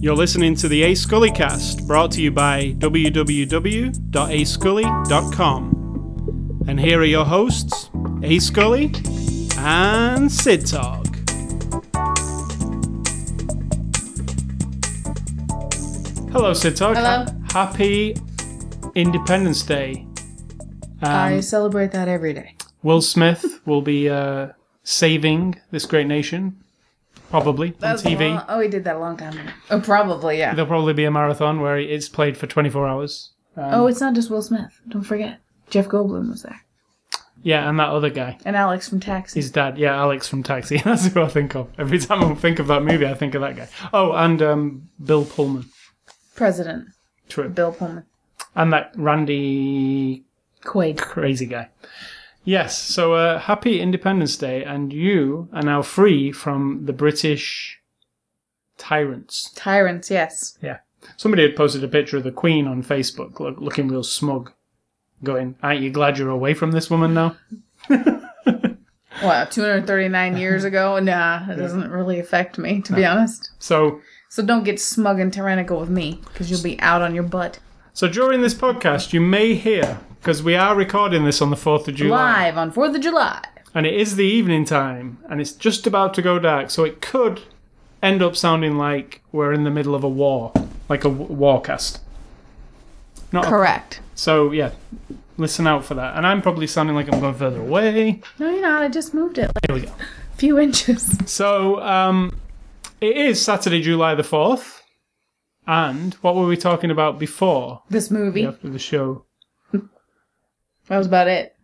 You're listening to the A Scully cast, brought to you by www.ascully.com. And here are your hosts, A Scully and Sid Talk. Hello, Sid Talk. Hello. Happy Independence Day. Um, I celebrate that every day. Will Smith will be uh, saving this great nation, probably on TV. long- oh, he did that a long time ago. Oh, probably, yeah. There'll probably be a marathon where it's played for 24 hours. oh, it's not just Will Smith. Don't forget. Jeff Goldblum was there. Yeah, and that other guy, And Alex from Taxi. his dad. Yeah, Alex from Taxi. That's who I think of. Every time I think of that movie, I think of that guy. Oh, and um, Bill Pullman. President True. Bill Pullman. And that Randy Quaid. crazy guy. Yes, so uh, happy Independence Day, and you are now free from the British tyrants. Tyrants, yes. Yeah. Somebody had posted a picture of the Queen on Facebook, look, looking real smug, going, Aren't you glad you're away from this woman now? What, 239 years ago? Nah, it doesn't really affect me, to be honest. So, So don't get smug and tyrannical with me, because you'll be out on your butt. so during this podcast, you may hear, because we are recording this on the 4th of July, Live on 4th of July. and it is the evening time, and it's just about to go dark, so it could end up sounding like we're in the middle of a war, like a w- warcast. Not a- Correct. so, yeah, listen out for that. And I'm probably sounding like I'm going further away. No, you're not. I just moved it like Here we go. a few inches. So, um, it is Saturday, July the 4th. And what were we talking about before, This movie. after the show? That was about it.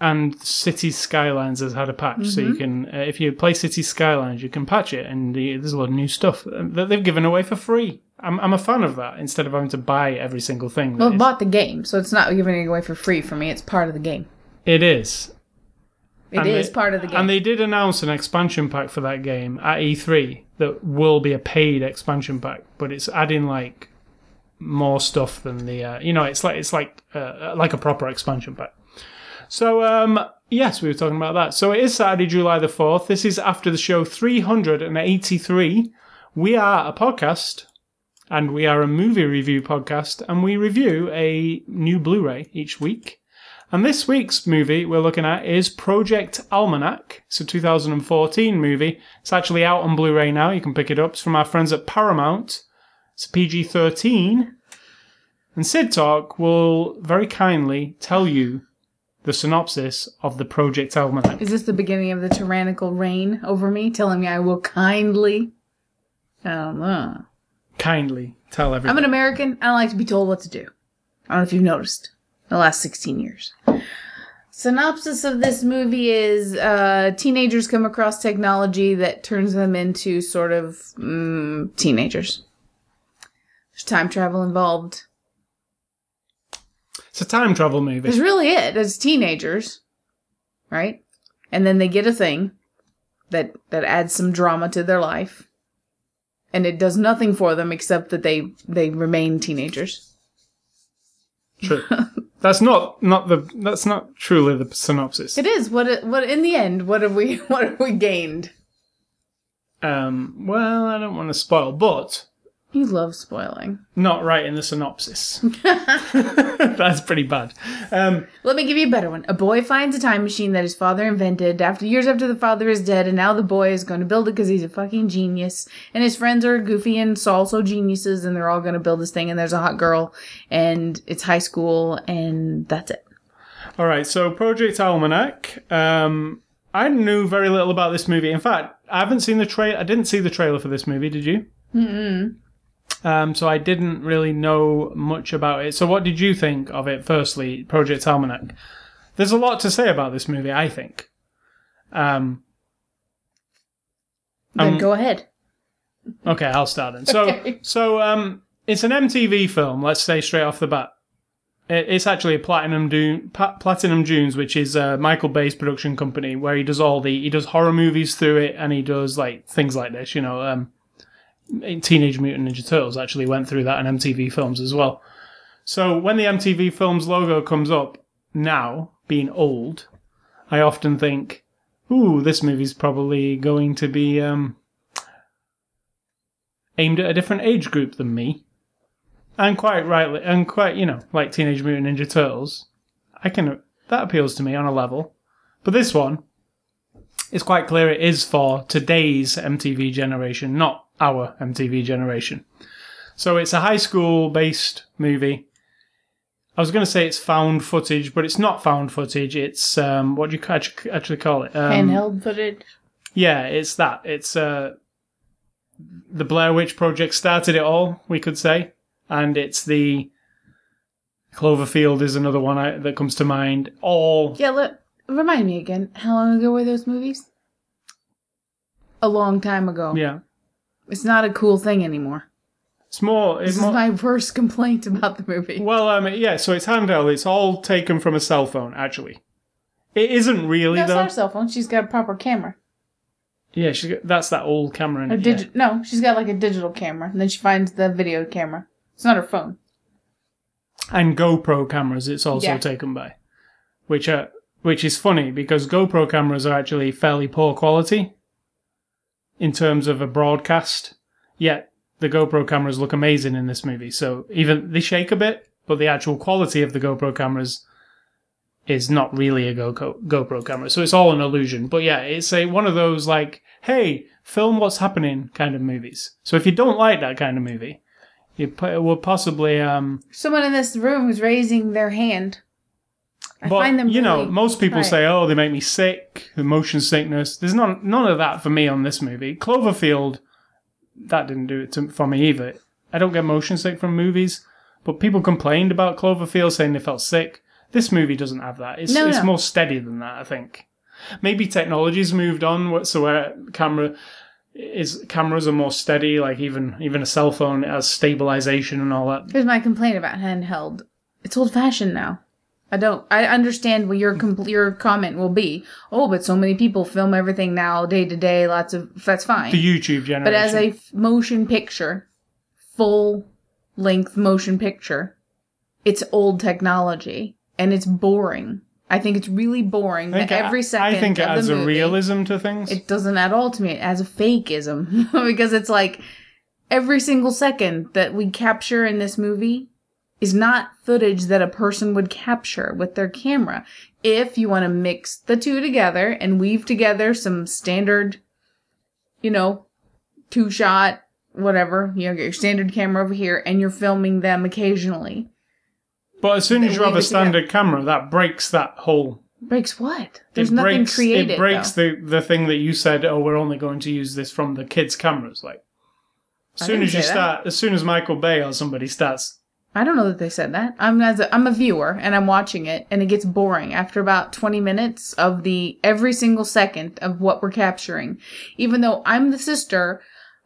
And City Skylines has had a patch, so Mm-hmm. you can, uh, if you play City Skylines, you can patch it, and the, there's a lot of new stuff that they've given away for free. I'm, I'm a fan of that instead of having to buy every single thing. Well, that I is- bought the game, so it's not giving it away for free for me. It's part of the game. it is. It is And they- part of the game. And they did announce an expansion pack for that game at E3 that will be a paid expansion pack, but it's adding like more stuff than the uh, you know it's like it's like uh, like a proper expansion pack. So um yes, we were talking about that. So it is Saturday, July the 4th. This is after the show 383. We are a podcast and we are a movie review podcast and we review a new Blu-ray each week. And this week's movie we're looking at is Project Almanac. It's a 2014 movie. It's actually out on Blu ray now. You can pick it up. It's from our friends at Paramount. It's PG 13. And Sid Talk will very kindly tell you the synopsis of the Project Almanac. Is this the beginning of the tyrannical reign over me, telling me I will kindly? I don't know. Kindly tell everyone. I'm an American. I don't like to be told what to do. I don't know if you've noticed the last 16 years. Synopsis of this movie is uh, teenagers come across technology that turns them into sort of mm, teenagers. There's time travel involved. It's a time travel movie. That's really it. As teenagers, right? And then they get a thing that that adds some drama to their life, and it does nothing for them except that they they remain teenagers. True. That's not not the that's not truly the synopsis. It is what what in the end. What have we what have we gained? Um, well, I don't want to spoil, but You love spoiling. not right in the synopsis. That's pretty bad. Um, Let me give you a better one. A boy finds a time machine that his father invented after years after the father is dead, and now the boy is going to build it because he's a fucking genius. And his friends are goofy and also geniuses, and they're all going to build this thing. And there's a hot girl, and it's high school, and that's it. all right, so Project Almanac. Um, I knew very little about this movie. In fact, I haven't seen the trailer. I didn't see the trailer for this movie. Did you? Mm-mm. Um, so I didn't really know much about it. So what did you think of it? Firstly, Project Almanac. There's a lot to say about this movie. I think. Um, Then Um, go ahead. Okay, I'll start then. So, Okay. so um, it's an MTV film. Let's say straight off the bat, It- it's actually a Platinum Dune, Pa- Platinum Dunes, which is uh, Michael Bay's production company, where he does all the he does horror movies through it, and he does like things like this. You know, um, Teenage Mutant Ninja Turtles actually went through that in MTV films as well. So when the MTV Films logo comes up now, being old, I often think ooh, this movie's probably going to be um, aimed at a different age group than me. And quite rightly, and quite, you know, like Teenage Mutant Ninja Turtles, I can, that appeals to me on a level. But this one, it's quite clear it is for today's MTV generation, not our MTV generation. So it's a high school based movie. I was going to say it's found footage, but it's not found footage. It's um, what do you actually call it? Um, Handheld footage. Yeah, it's that. It's uh, the Blair Witch Project started it all, we could say, and it's the Cloverfield is another one I, that comes to mind. All Yeah, look, remind me again. How long ago were those movies? A long time ago. yeah, It's not a cool thing anymore. it's more. This It's is more my worst complaint about the movie. well, um, yeah. So it's handheld. It's all taken from a cell phone. Actually, it isn't really No, it's though. not a cell phone. She's got a proper camera. Yeah, she, got- that's that old camera. In A it, yeah. No, she's got like a digital camera, and then she finds the video camera. It's not her phone. and GoPro cameras it's also Yeah. taken by, which are which is funny because GoPro cameras are actually fairly poor quality in terms of a broadcast. Yet the GoPro cameras look amazing in this movie. So even they shake a bit, but the actual quality of the GoPro cameras is not really a Go- GoPro camera. So it's all an illusion. But yeah, it's a one of those like, hey, film what's happening kind of movies. So if you don't like that kind of movie, you will possibly um Someone in this room is raising their hand. I but find them you know, most people tight. say, "Oh, they make me sick." The motion sickness. There's none none of that for me on this movie. Cloverfield, that didn't do it to, for me either. I don't get motion sick from movies, but people complained about Cloverfield saying they felt sick. This movie doesn't have that. It's No, it's no. more steady than that. I think. Maybe technology's moved on, so where camera is cameras are more steady. Like even even a cell phone has stabilization and all that. Here's my complaint about handheld. It's old fashioned now. I don't. I understand what your compl- mm-hmm. your comment will be. Oh, but so many people film everything now, day to day. Lots of that's fine. The YouTube generation. but as a f- motion picture, full length motion picture, it's old technology and it's boring. I think it's really boring I think that every second I think it adds the a realism to things. it doesn't at all to me. It adds a fakeism because it's like every single second that we capture in this movie is not footage that a person would capture with their camera. If you want to mix the two together and weave together some standard, you know, two shot, whatever, you know, get your standard camera over here and you're filming them occasionally. But as soon as you have a standard camera, that breaks that whole. Breaks what? There's it nothing breaks, created. It breaks though. the the thing that you said. Oh, we're only going to use this from the kids' cameras. Like, as I soon as you say that. start, as soon as Michael Bay or somebody starts, I don't know that they said that. I'm as a, I'm a viewer and I'm watching it and it gets boring after about 20 minutes of the every single second of what we're capturing. Even though I'm the sister,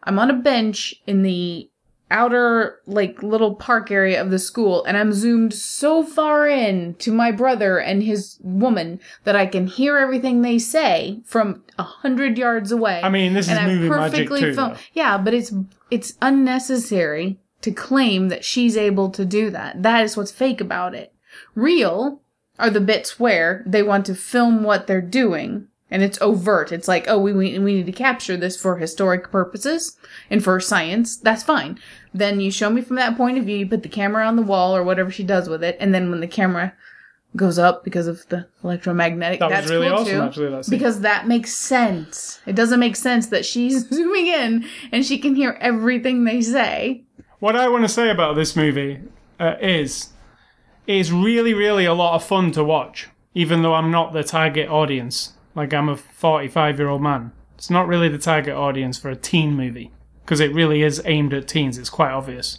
I'm on a bench in the outer like little park area of the school and I'm zoomed so far in to my brother and his woman that I can hear everything they say from a hundred yards away. I mean, this is and I movie magic too. film-. Yeah, but it's it's unnecessary to claim that she's able to do that. That is what's fake about it. Real are the bits where they want to film what they're doing and it's overt. It's like, oh, we, we, we need to capture this for historic purposes and for science. That's fine. Then you show me from that point of view, you put the camera on the wall or whatever she does with it, and then when the camera goes up because of the electromagnetic, That that's was really cool awesome, too. actually. That. Because that makes sense. It doesn't make sense that she's zooming in and she can hear everything they say. What I want to say about this movie uh, is, it is really, really a lot of fun to watch. Even though I'm not the target audience, like I'm a 45 year old man, it's not really the target audience for a teen movie because it really is aimed at teens. It's quite obvious.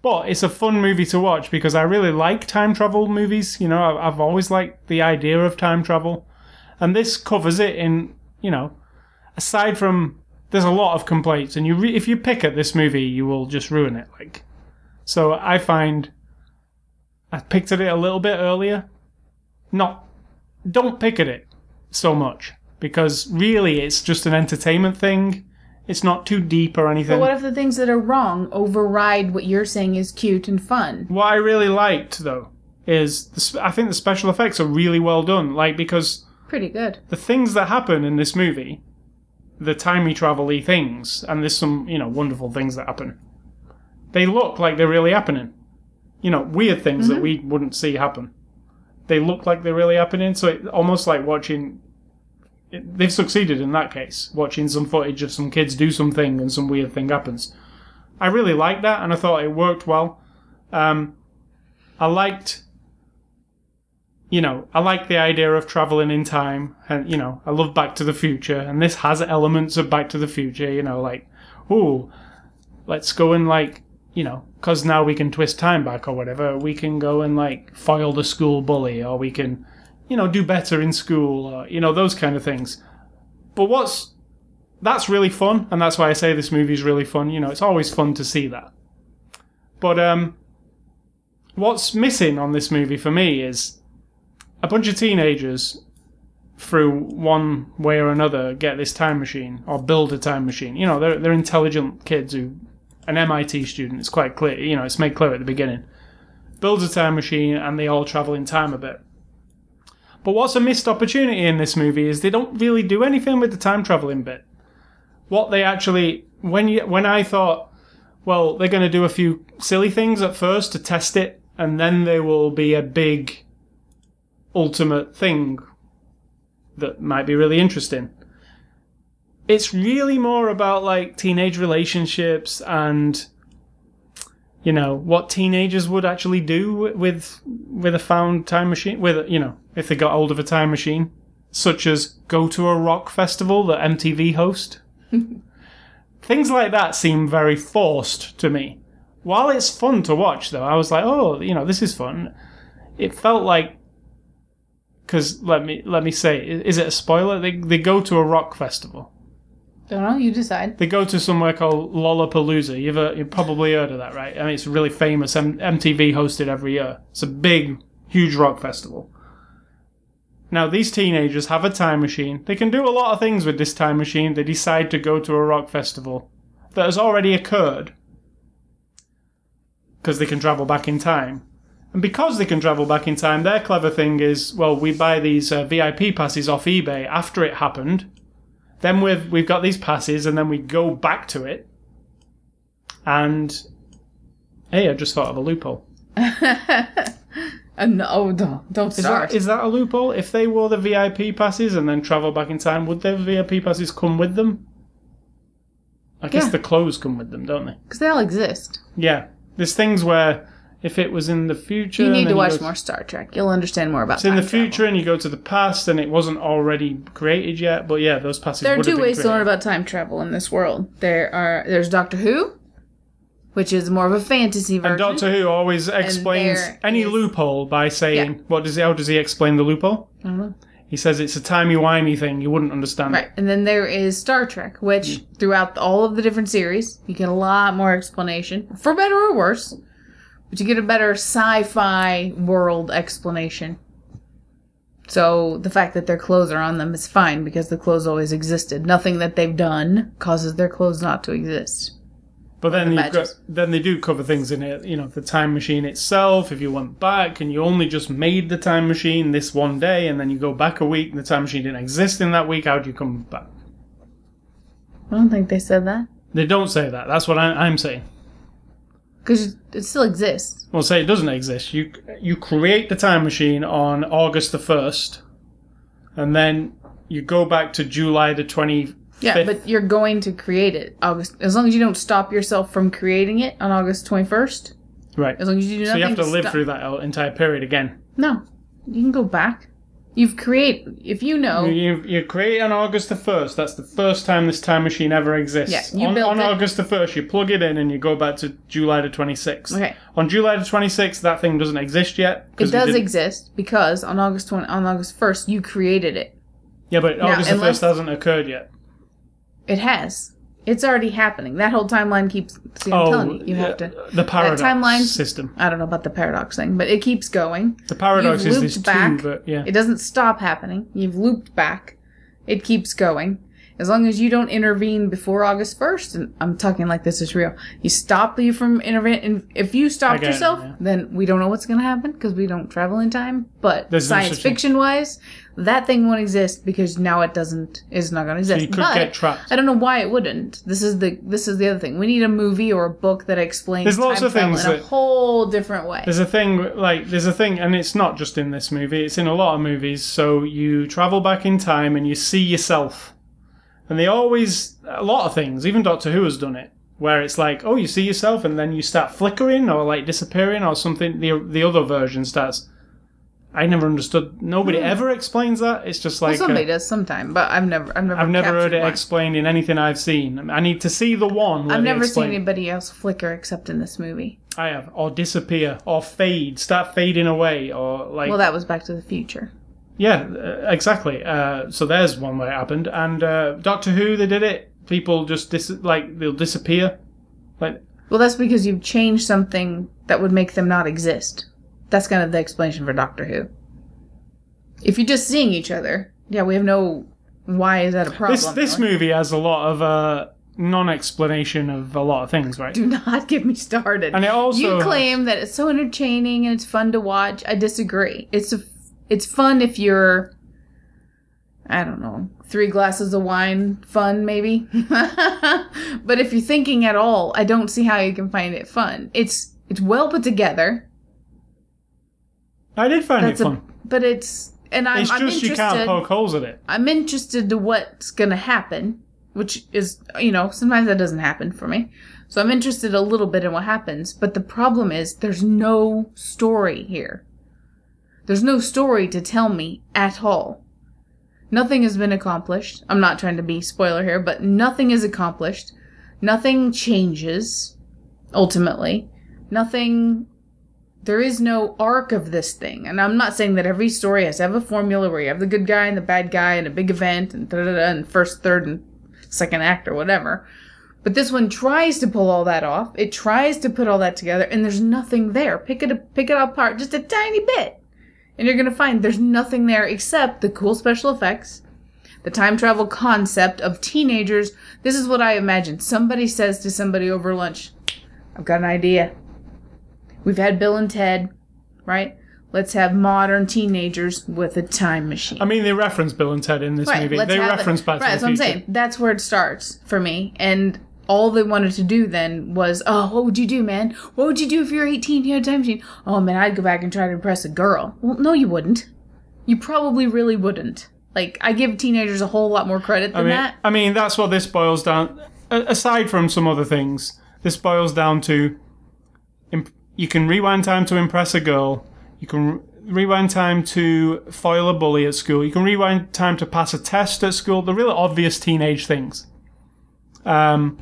But it's a fun movie to watch because I really like time travel movies. You know, I've always liked the idea of time travel, and this covers it in. You know, aside from there's a lot of complaints, and you re- if you pick at this movie, you will just ruin it. Like, so I find I picked at it a little bit earlier. Not, don't pick at it so much because really it's just an entertainment thing. It's not too deep or anything. But what if the things that are wrong override what you're saying is cute and fun? What I really liked though is the, sp- I think the special effects are really well done. Like because Pretty good. the things that happen in this movie, the timey travel-y things, and there's some, you know, wonderful things that happen. They look like they're really happening. You know, weird things that we wouldn't see happen. They look like they're really happening, so it's almost like watching. It, they've succeeded in that case, watching some footage of some kids do something and some weird thing happens. I really liked that, and I thought it worked well. Um, I liked you know, I like the idea of traveling in time, and you know, I love Back to the Future, and this has elements of Back to the Future. You know, like, ooh, let's go and like, you know, because now we can twist time back or whatever. We can go and like foil the school bully, or we can, you know, do better in school, or you know, those kind of things. But what's that's really fun, and that's why I say this movie is really fun. You know, it's always fun to see that. But um, what's missing on this movie for me is a bunch of teenagers through one way or another get this time machine or build a time machine. You know, they're they're intelligent kids who an MIT student, it's quite clear, you know, it's made clear at the beginning. Builds a time machine and they all travel in time a bit. But what's a missed opportunity in this movie is they don't really do anything with the time traveling bit. What they actually when you when I thought, well, they're going to do a few silly things at first to test it and then there will be a big ultimate thing that might be really interesting. It's really more about like teenage relationships and you know what teenagers would actually do with with a found time machine with you know if they got hold of a time machine such as go to a rock festival that MTV host. Things like that seem very forced to me. While it's fun to watch though I was like oh you know this is fun. It felt like because let me let me say, is it a spoiler? They they go to a rock festival. Don't know. You decide. They go to somewhere called Lollapalooza. You've uh, you've probably heard of that, right? I mean, it's really famous. M- MTV hosted every year. It's a big, huge rock festival. Now these teenagers have a time machine. They can do a lot of things with this time machine. They decide to go to a rock festival that has already occurred because they can travel back in time. And because they can travel back in time, their clever thing is, well, we buy these uh, VIP passes off eBay after it happened. Then we've we've got these passes, and then we go back to it. And hey, I just thought of a loophole. No, oh, don't, don't Is start. that, is that a loophole? If they wore the VIP passes and then travel back in time, would their VIP passes come with them? I guess Yeah. the clothes come with them, don't they? Because they all exist. Yeah. There's things where if it was in the future, You need to watch more Star Trek. You'll understand more about. It's in the travel. future, and you go to the past, and it wasn't already created yet. But yeah, those passes. There are two ways to learn about time travel in this world. There are there's Doctor Who, which is more of a fantasy version. And Doctor Who always explains any is- loophole by saying, Yeah. "What does he? How does he explain the loophole?" I don't know. He says it's a timey wimey thing. You wouldn't understand. Right, and then there is Star Trek, which mm. throughout all of the different series, you get a lot more explanation, for better or worse. But you get a better sci-fi world explanation. So the fact that their clothes are on them is fine because the clothes always existed. Nothing that they've done causes their clothes not to exist. But then the got then they do cover things in it. You know, the time machine itself. If you went back and you only just made the time machine this one day, and then you go back a week, and the time machine didn't exist in that week, how do you come back? I don't think they said that They don't say that. That's what I, I'm saying. Because it still exists. Well, say it doesn't exist. You you create the time machine on August the first, and then you go back to July the twenty. Yeah, but you're going to create it August as long as you don't stop yourself from creating it on August 21st. right. As long as you do So you have to live stop- through that entire period again. No, you can go back. You've create if you know. You, you create on August the 1st. That's the first time this time machine ever exists. Yeah, you on built on it. August the 1st, you plug it in and you go back to July the 26th. Okay. On July the 26th, that thing doesn't exist yet. It does exist because on August 20, on August 1st you created it. Yeah, but August the 1st hasn't occurred yet. It has. It's already happening. That whole timeline keeps. See, I'm oh, telling you, you have to. The paradox timeline- system. I don't know about the paradox thing, but it keeps going. The paradox You've is this looped back. too, but yeah. It doesn't stop happening. You've looped back. It keeps going. As long as you don't intervene before August 1st, and I'm talking like this is real, you stop you from intervening. If you stopped yourself, yeah. then we don't know what's going to happen because we don't travel in time. But There's science thing. fiction wise, that thing won't exist because now it doesn't is not going to exist. you could but get trapped. I don't know why it wouldn't. This is the this is the other thing. We need a movie or a book that explains There's lots time of things in a that- whole different way. There's a thing like there's a thing, and it's not just in this movie. It's in a lot of movies. So you travel back in time and you see yourself, and they always a lot of things. Even Doctor Who has done it, where it's like, oh, you see yourself, and then you start flickering or like disappearing or something. The the other version starts. I never understood. Nobody ever explains that. It's just Hmm. Well, like somebody uh, does sometime, but I've never I've never I've never heard it one. explained in anything I've seen. I need to see the one. I've never seen anybody else flicker except in this movie. I have or disappear or fade, start fading away or like Well, that was Back to the Future. Yeah, uh, exactly. Uh, so there's one where it happened, and uh, Doctor Who they did it. People just dis- like they'll disappear. Like Well, that's because you've changed something that would make them not exist. That's kind of the explanation for Doctor Who. If you're just seeing each other, yeah, we have no. Why is that a problem? this this movie has a lot of uh, non-explanation of a lot of things, right? Do not get me started. And it also you claim that it's so entertaining and it's fun to watch. I disagree. It's a, it's fun if you're, I don't know, three glasses of wine fun maybe. but if you're thinking at all, I don't see how you can find it fun. It's it's well put together. I did find That's it a, fun. but it's and I'm, it's I'm just you can't interested. poke holes at it. I'm interested to what's gonna happen, which is, you know, sometimes that doesn't happen for me. So I'm interested a little bit in what happens, but the problem is there's no story here. There's no story to tell me at all. Nothing has been accomplished. I'm not trying to be spoiler here, but nothing is accomplished. Nothing changes, ultimately. Nothing there is no arc of this thing. And I'm not saying that every story has to have a formula where you have the good guy and the bad guy and a big event and da da da and first, third, and second act or whatever. But this one tries to pull all that off. It tries to put all that together, and there's nothing there. Pick it pick it apart just a tiny bit, and you're gonna find there's nothing there except the cool special effects, the time travel concept of teenagers. This is what I imagine. Somebody says to somebody over lunch, "I've got an idea. We've had Bill and Ted, right? Let's have modern teenagers with a time machine." I mean, they reference Bill and Ted in this movie. They it. reference Back right, to that's what I'm saying. That's where it starts for me. And all they wanted to do then was, oh, what would you do, man? What would you do if you were 18 you had a time machine? Oh, man, I'd go back and try to impress a girl. Well, no, you wouldn't. You probably really wouldn't. Like, I give teenagers a whole lot more credit I than mean, that. I mean, that's what this boils down. Aside from some other things, this boils down to you can rewind time to impress a girl. You can re- rewind time to foil a bully at school. You can rewind time to pass a test at school. The really obvious teenage things. Um,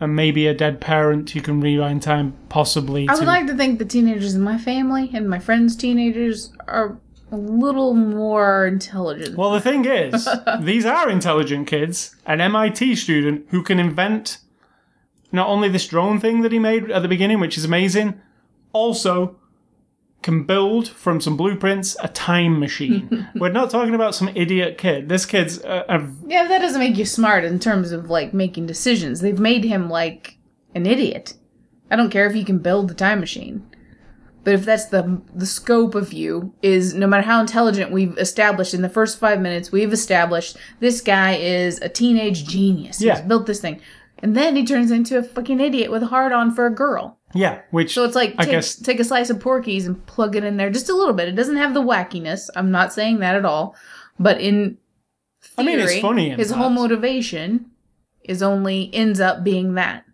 and maybe a dead parent. You can rewind time possibly I to. would like to think the teenagers in my family and my friends' teenagers are a little more intelligent. Well, the thing is, these are intelligent kids. An MIT student who can invent not only this drone thing that he made at the beginning, which is amazing, also can build from some blueprints a time machine. We're not talking about some idiot kid. This kid's uh, a, Yeah, that doesn't make you smart in terms of like making decisions. They've made him like an idiot. I don't care if you can build the time machine. But if that's the the scope of you is no matter how intelligent we've established in the first 5 minutes, we've established this guy is a teenage genius. Yeah. He's built this thing. And then he turns into a fucking idiot with a hard on for a girl. yeah, which So it's like I take, guess take a slice of Porky's and plug it in there just a little bit. It doesn't have the wackiness. I'm not saying that at all. But in I mean, it's funny his whole motivation is only ends up being that.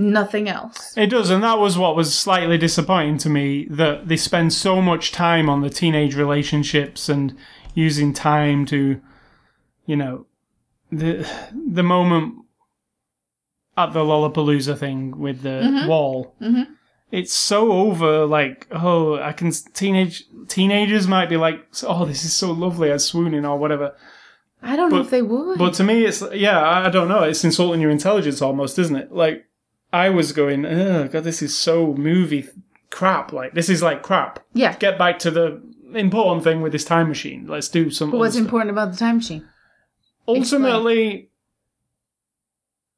Nothing else. It does, and that was what was slightly disappointing to me that they spend so much time on the teenage relationships and using time to, you know, the the moment at the Lollapalooza thing with the wall. Mhm. It's so over. Like, oh, I can teenage teenagers might be like, oh, this is so lovely, I'm swooning or whatever. I don't know if they would. But to me, it's yeah, I don't know. It's insulting your intelligence almost, isn't it? Like I was going, oh god, this is so movie crap. Like this is like crap. yeah. Get back to the important thing with this time machine. Let's do some. But what's important about the time machine? Ultimately,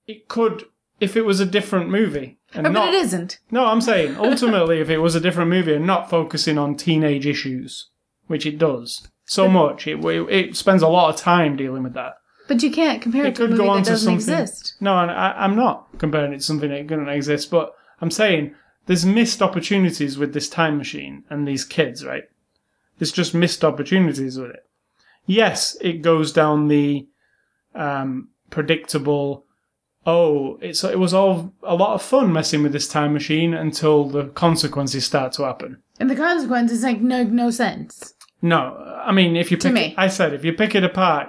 it could if it was a different movie. And Oh, not, but it isn't. No, I'm saying ultimately, if it was a different movie and not focusing on teenage issues, which it does, so much. It, it it spends a lot of time dealing with that. But you can't compare it, It to a could movie go on that to doesn't something. exist. No, I, I'm not comparing it to something that doesn't exist, but I'm saying there's missed opportunities with this time machine and these kids, right? There's just missed opportunities with it. Yes, it goes down the um, predictable. Oh, it's it was all a lot of fun messing with this time machine until the consequences start to happen. And the consequences make no no sense. No, I mean if you To pick, me. It, I said if you pick it apart,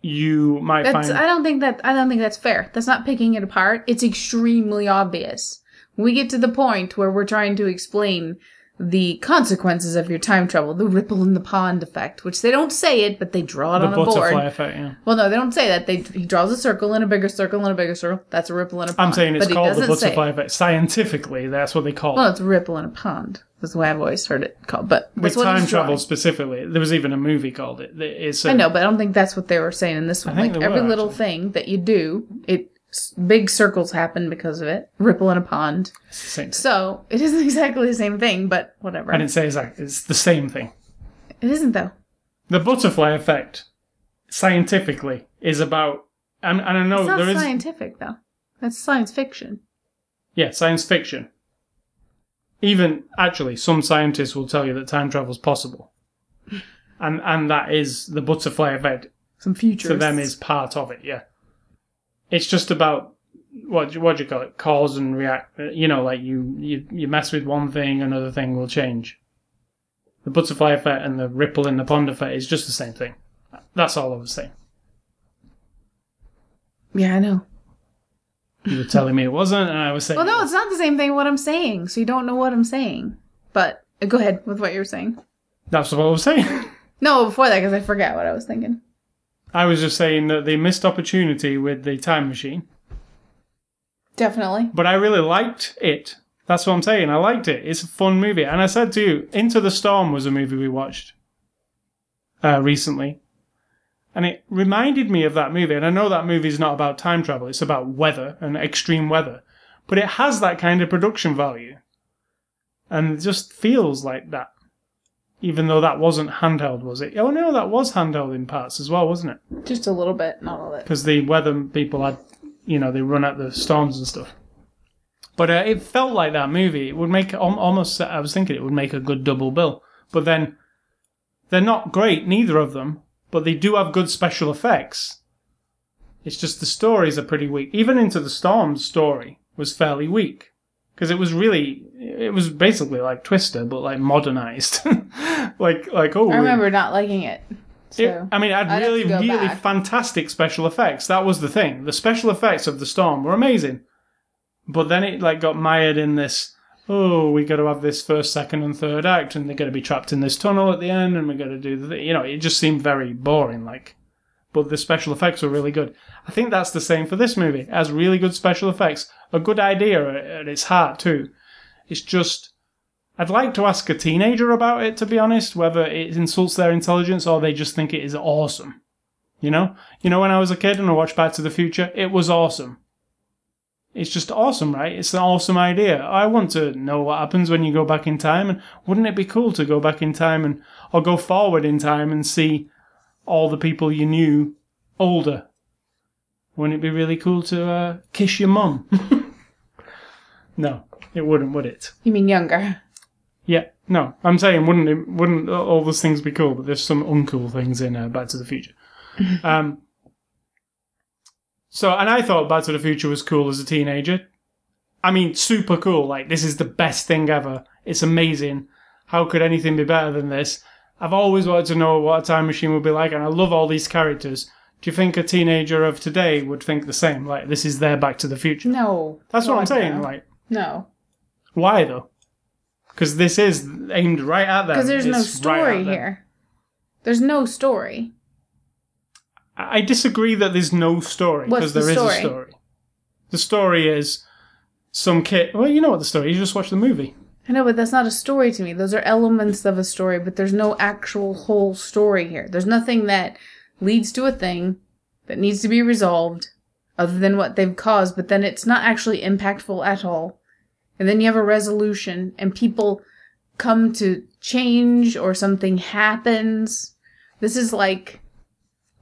you might That's find I don't think that I don't think that's fair. That's not picking it apart. It's extremely obvious. We get to the point where we're trying to explain the consequences of your time travel, the ripple in the pond effect, which they don't say it, but they draw it the on a board. butterfly effect. Yeah. Well, no, they don't say that. They he draws a circle and a bigger circle and a bigger circle. That's a ripple in a pond. I'm saying it's but called the butterfly effect. Scientifically, that's what they call Well, it. Well, it's a ripple in a pond. That's the way I've always heard it called. But With time travel specifically, there was even a movie called it. It's a, I know, but I don't think that's what they were saying in this one. Like every were, little actually. thing that you do, it big circles happen because of it. Ripple in a pond. Same. thing. So it isn't exactly the same thing, but whatever. I didn't say. It's the same thing. It isn't though. The butterfly effect, scientifically, is about. And, and I know it's not there is. scientific though. That's science fiction. Yeah, science fiction. Even actually, some scientists will tell you that time travel is possible, and and that is the butterfly effect Some future to them is part of it. Yeah, it's just about what what do you call it? Cause and react. uh, You know, like you you you mess with one thing, another thing will change. The butterfly effect and the ripple in the pond effect is just the same thing. That's all I was saying. Yeah, I know. You were telling me it wasn't, and I was saying. Well, no, it's not the same thing. What I'm saying, so you don't know what I'm saying. But uh, go ahead with what you were saying. That's what I was saying. No, before that, because I forgot what I was thinking. I was just saying that they missed opportunity with the time machine, Definitely. but I really liked it. That's what I'm saying. I liked it. It's a fun movie, and I said to you, Into the Storm was a movie we watched uh, recently, and it reminded me of that movie. And I know that movie is not about time travel; it's about weather and extreme weather, but it has that kind of production value, and it just feels like that. Even though that wasn't handheld, was it? Oh no, that was handheld in parts as well, wasn't it? Just a little bit, not all of it. because the weather people had, you know, they run out the storms and stuff. But uh, it felt like that movie. It would make almost. I was thinking it would make a good double bill. But then they're not great, neither of them. But they do have good special effects. It's just the stories are pretty weak. Even into the storm's story was fairly weak because it was really. It was basically like Twister, but like modernized. like like oh, I remember not liking it. So it- I mean, I I'd had really, really back. fantastic special effects. That was the thing. The special effects of the storm were amazing, but then it like got mired in this. Oh, we got to have this first, second, and third act, and they're going to be trapped in this tunnel at the end, and we got to do the. You know, it just seemed very boring. Like, but the special effects were really good. I think that's the same for this movie. It has really good special effects, a good idea at its heart too. It's just I'd like to ask a teenager about it, to be honest, whether it insults their intelligence or they just think it is awesome. You know? You know, when I was a kid and I watched Back to the Future, it was awesome. It's just awesome, right? It's an awesome idea. I want to know what happens when you go back in time, and wouldn't it be cool to go back in time and or go forward in time and see all the people you knew older? Wouldn't it be really cool to uh, kiss your mum? no, it wouldn't, would it? you mean younger? Yeah, no, I'm saying wouldn't it, wouldn't all those things be cool? But there's some uncool things in uh, Back to the Future. um, so, and I thought Back to the Future was cool as a teenager. I mean, super cool. Like this is the best thing ever. It's amazing. How could anything be better than this? I've always wanted to know what a time machine would be like, and I love all these characters. Do you think a teenager of today would think the same? Like this is their Back to the Future. No. That's what I'm saying. no. Like No. why though? Because this is aimed right at them. Because there's no It's right story at them. here. There's no story. I I disagree that there's no story What's because the there is story? a story. The story is some kid. Well, you know what the story. is. You just watch the movie. I know, but that's not a story to me. Those are elements of a story, but there's no actual whole story here. There's nothing that leads to a thing that needs to be resolved other than what they've caused, but then it's not actually impactful at all. And then you have a resolution and people come to change or something happens This is like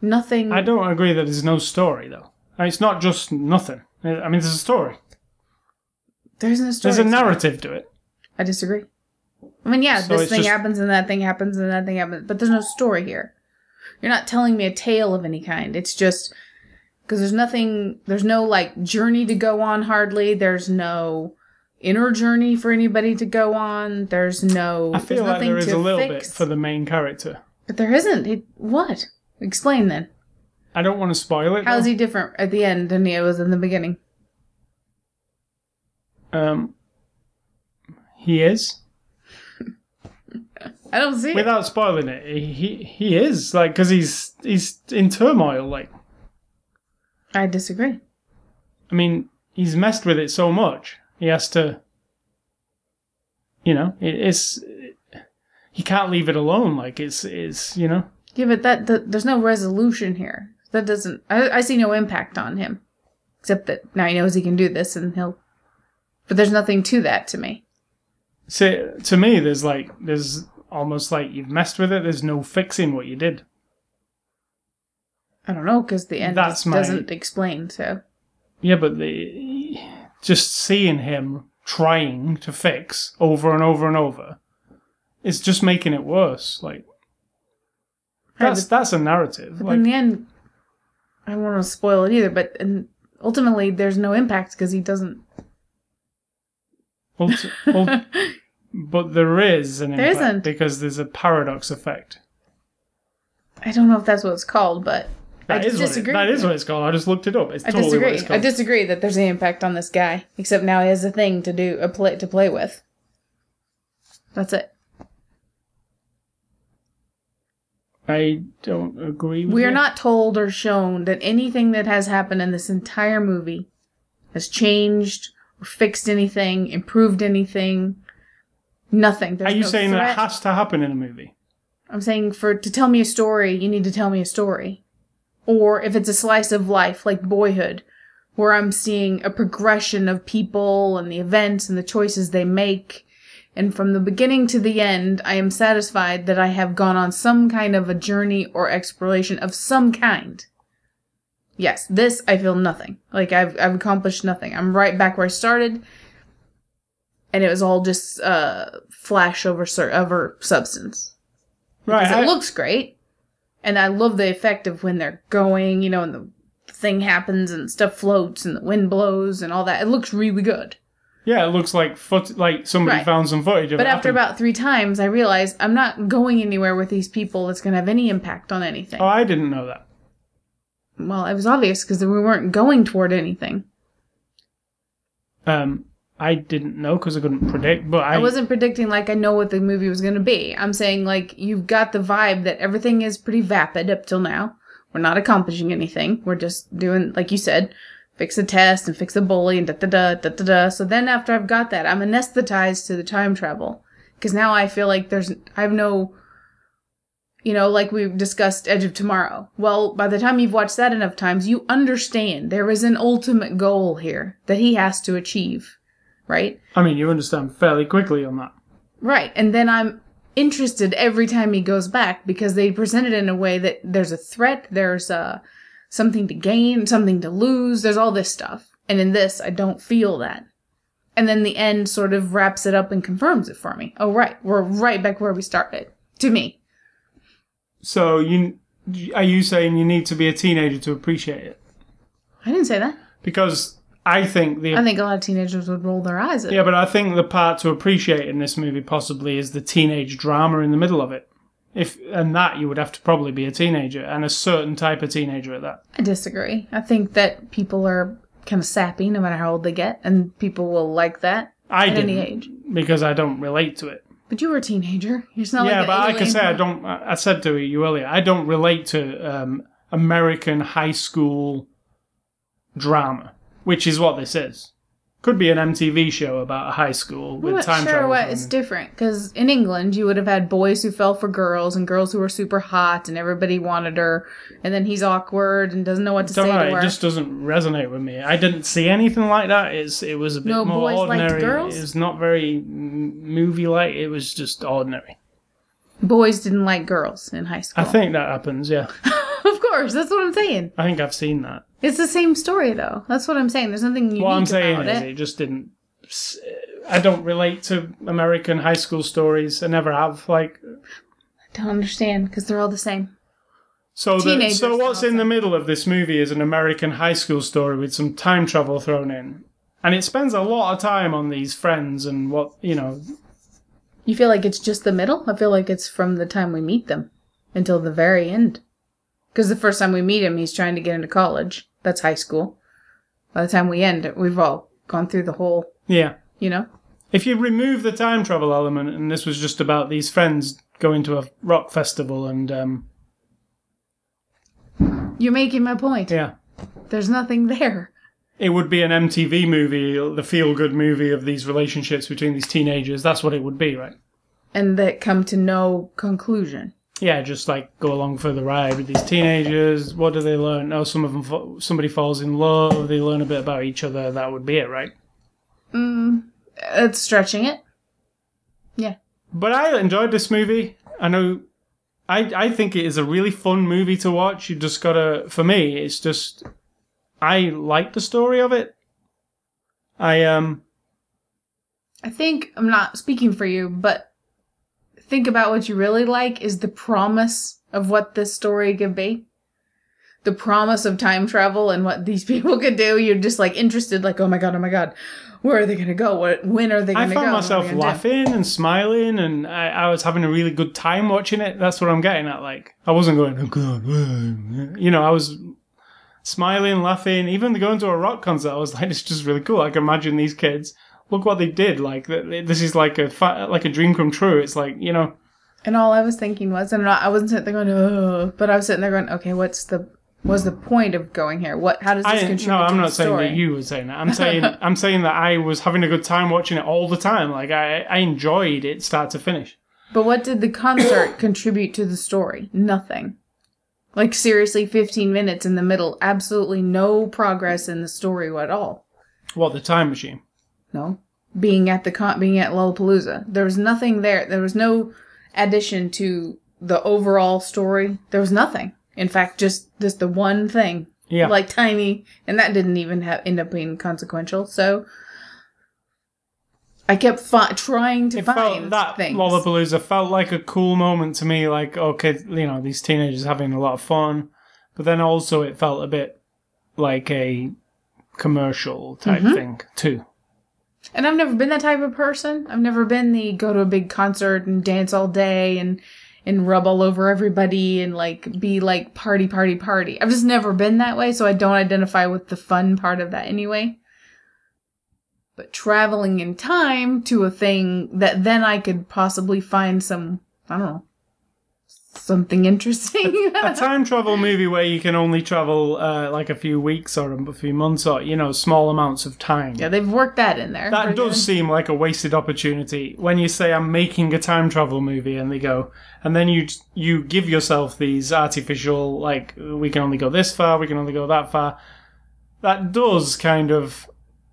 nothing. I don't agree that there's no story though. I mean, It's not just nothing. I mean, there's a story. There's no story. There's a narrative to it. I disagree. I mean, yeah, So this thing just- happens and that thing happens and that thing happens, but there's no story here. You're not telling me a tale of any kind. It's just because there's nothing, there's no like journey to go on hardly. There's no inner journey for anybody to go on. There's no. I feel like there is a little bit for the main character. But there isn't. It, what? Explain then. I don't want to spoil it. How is though. he different at the end than he was in the beginning? Um, he is. I don't see it. Without spoiling it, he he, he is like because he's he's in turmoil. Like I disagree. I mean, he's messed with it so much. He has to. You know, it, it's he can't leave it alone. Like it's it's you know. Yeah, but that, that there's no resolution here. That doesn't. I, I see no impact on him, except that now he knows he can do this, and he'll. But there's nothing to that to me. So to me, there's like there's almost like you've messed with it. There's no fixing what you did. I don't know because the end That's my- doesn't explain. So Yeah, but the just seeing him trying to fix over and over and over, it's just making it worse. Like that's that's a narrative. but Like in the end, I don't want to spoil it either. But and ultimately, there's no impact because he doesn't. ulti- ul- but there is an There impact isn't. because there's a paradox effect. I don't know if that's what it's called, but That I is what it, disagree. that is what it's called. I just looked it up. It's I totally what disagree. it's I called. disagree that there's an impact on this guy. Except now he has a thing to do, a play to play with. That's it. I don't agree with We are you. not told or shown that anything that has happened in this entire movie has changed or fixed anything, improved anything. Nothing. There's Are you no saying threat. that has to happen in a movie? I'm saying for to tell me a story, you need to tell me a story. Or if it's a slice of life like Boyhood, where I'm seeing a progression of people and the events and the choices they make, and from the beginning to the end, I am satisfied that I have gone on some kind of a journey or exploration of some kind. Yes, this I feel nothing. Like I've I've accomplished nothing. I'm right back where I started, and it was all just uh, flash over sur- over substance Right. because I- it looks great, and I love the effect of when they're going, you know, and the thing happens and stuff floats and the wind blows and all that. It looks really good. yeah, it looks like foot like somebody Right. found some footage of it. But after about three times, I realized I'm not going anywhere with these people that's going to have any impact on anything. Oh, I didn't know that. well, it was obvious because we weren't going toward anything. Um, I didn't know because I couldn't predict. But I, I wasn't predicting like I know what the movie was going to be. I'm saying like you've got the vibe that everything is pretty vapid up till now. We're not accomplishing anything. We're just doing like you said, fix a test and fix a bully and da da da da da da. So then after I've got that, I'm anesthetized to the time travel because now I feel like there's I have no. You know, like we've discussed Edge of Tomorrow. Well, by the time you've watched that enough times, you understand there is an ultimate goal here that he has to achieve, right? I mean, you understand fairly quickly on that. Right. And then I'm interested every time he goes back because they present it in a way that there's a threat, there's uh, something to gain, something to lose, there's all this stuff. And in this, I don't feel that. And then the end sort of wraps it up and confirms it for me. Oh, right. We're right back where we started. To me. So you are you saying you need to be a teenager to appreciate it? I didn't say that. Because I think the I think a lot of teenagers would roll their eyes at yeah, but I think the part to appreciate in this movie possibly is the teenage drama in the middle of it. If and that you would have to probably be a teenager and a certain type of teenager at that. I disagree. I think that people are kind of sappy no matter how old they get, and people will like that I at didn't any age. because I don't relate to it. But you were a teenager. You're not like. yeah, like but like I say, I don't. I I said to you earlier, I don't relate to um, American high school drama, which is what this is. Could be an MTV show about a high school with time travel. I'm not time sure travel. what it's different because in England you would have had boys who fell for girls and girls who were super hot and everybody wanted her, and then he's awkward and doesn't know what to Don't say know, to her. it just doesn't resonate with me. I didn't see anything like that. It's it was a bit No more ordinary. girls? It's not very movie like. It was just ordinary. Boys didn't like girls in high school. I think that happens. Yeah, of course, that's what I'm saying. I think I've seen that. It's the same story though. That's what I'm saying. There's nothing unique What I'm saying about is, it. it just didn't. I don't relate to American high school stories. I never have. Like, I Don't understand because they're all the same. so the, Teenagers so what's in also. the middle of this movie is an American high school story with some time travel thrown in, and it spends a lot of time on these friends and what you know. You feel like it's just the middle? I feel like it's from the time we meet them until the very end. Because the first time we meet him, he's trying to get into college. That's high school. By the time we end, we've all gone through the whole, Yeah, you know? if you remove the time travel element, and this was just about these friends going to a rock festival, and um, You're making my point. yeah, There's nothing there. it would be an MTV movie, the feel good movie of these relationships between these teenagers. That's what it would be, right? And that come to no conclusion. Yeah, just like go along for the ride with these teenagers. What do they learn? Oh, some of them, fa- somebody falls in love. They learn a bit about each other. That would be it, right? Mm, it's stretching it. Yeah. But I enjoyed this movie. I know. I I think it is a really fun movie to watch. You just gotta. For me, it's just. I like the story of it. I um. I think I'm not speaking for you, but think about what you really like is the promise of what this story could be. The promise of time travel and what these people could do. You're just like interested, like, oh my god, oh my god, where are they gonna go? What? When are they I gonna go? found What myself gonna do? laughing and smiling, and I, I was having a really good time watching it. That's what I'm getting at. Like, I wasn't going, oh god, uh," you know, I was smiling, laughing. Even going to a rock concert, I was like, it's just really cool. I can imagine these kids. Look what they did. Like, this is like a fa- like a dream come true. It's like you know, And all I was thinking was, and I wasn't sitting there going, oh, but I was sitting there going, okay, what's the what's the point of going here? What? How does this I contribute no, I'm not saying that you were saying that. I'm saying I'm saying that I was having a good time watching it all the time. Like I I enjoyed it start to finish. But what did the concert contribute to the story? Nothing. Like seriously, 15 minutes in the middle, absolutely no progress in the story at all. What the time machine? No, being at the con- being at Lollapalooza, there was nothing there. There was no addition to the overall story. There was nothing. In fact, just just the one thing, Yeah. like tiny, and that didn't even have end up being consequential. So. I kept fi- trying to it find felt that things. Lollapalooza felt like a cool moment to me. Like, okay, you know, these teenagers having a lot of fun, but then also it felt a bit like a commercial type Mm-hmm. thing too. And I've never been that type of person. I've never been the go to a big concert and dance all day and and rub all over everybody and like be like party party party. I've just never been that way, so I don't identify with the fun part of that anyway. But traveling in time to a thing that then I could possibly find some I don't know something interesting. a time travel movie where you can only travel uh, like a few weeks or a few months or you know small amounts of time. yeah, they've worked that in there. That does good. seem like a wasted opportunity when you say I'm making a time travel movie and they go and then you you give yourself these artificial like we can only go this far, we can only go that far. That does kind of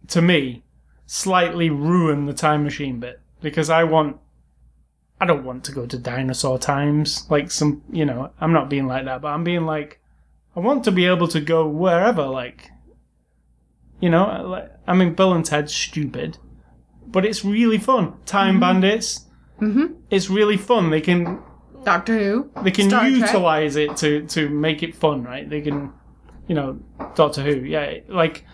to me slightly ruin the time machine bit because I want I don't want to go to dinosaur times like some, you know, I'm not being like that, but I'm being like I want to be able to go wherever like you know, like, I mean, Bill and Ted's stupid, but it's really fun. Time Bandits, Mhm. it's really fun. They can Doctor Who. they can Star Trek. utilize it to to make it fun, right? They can, you know, Doctor Who, yeah. Like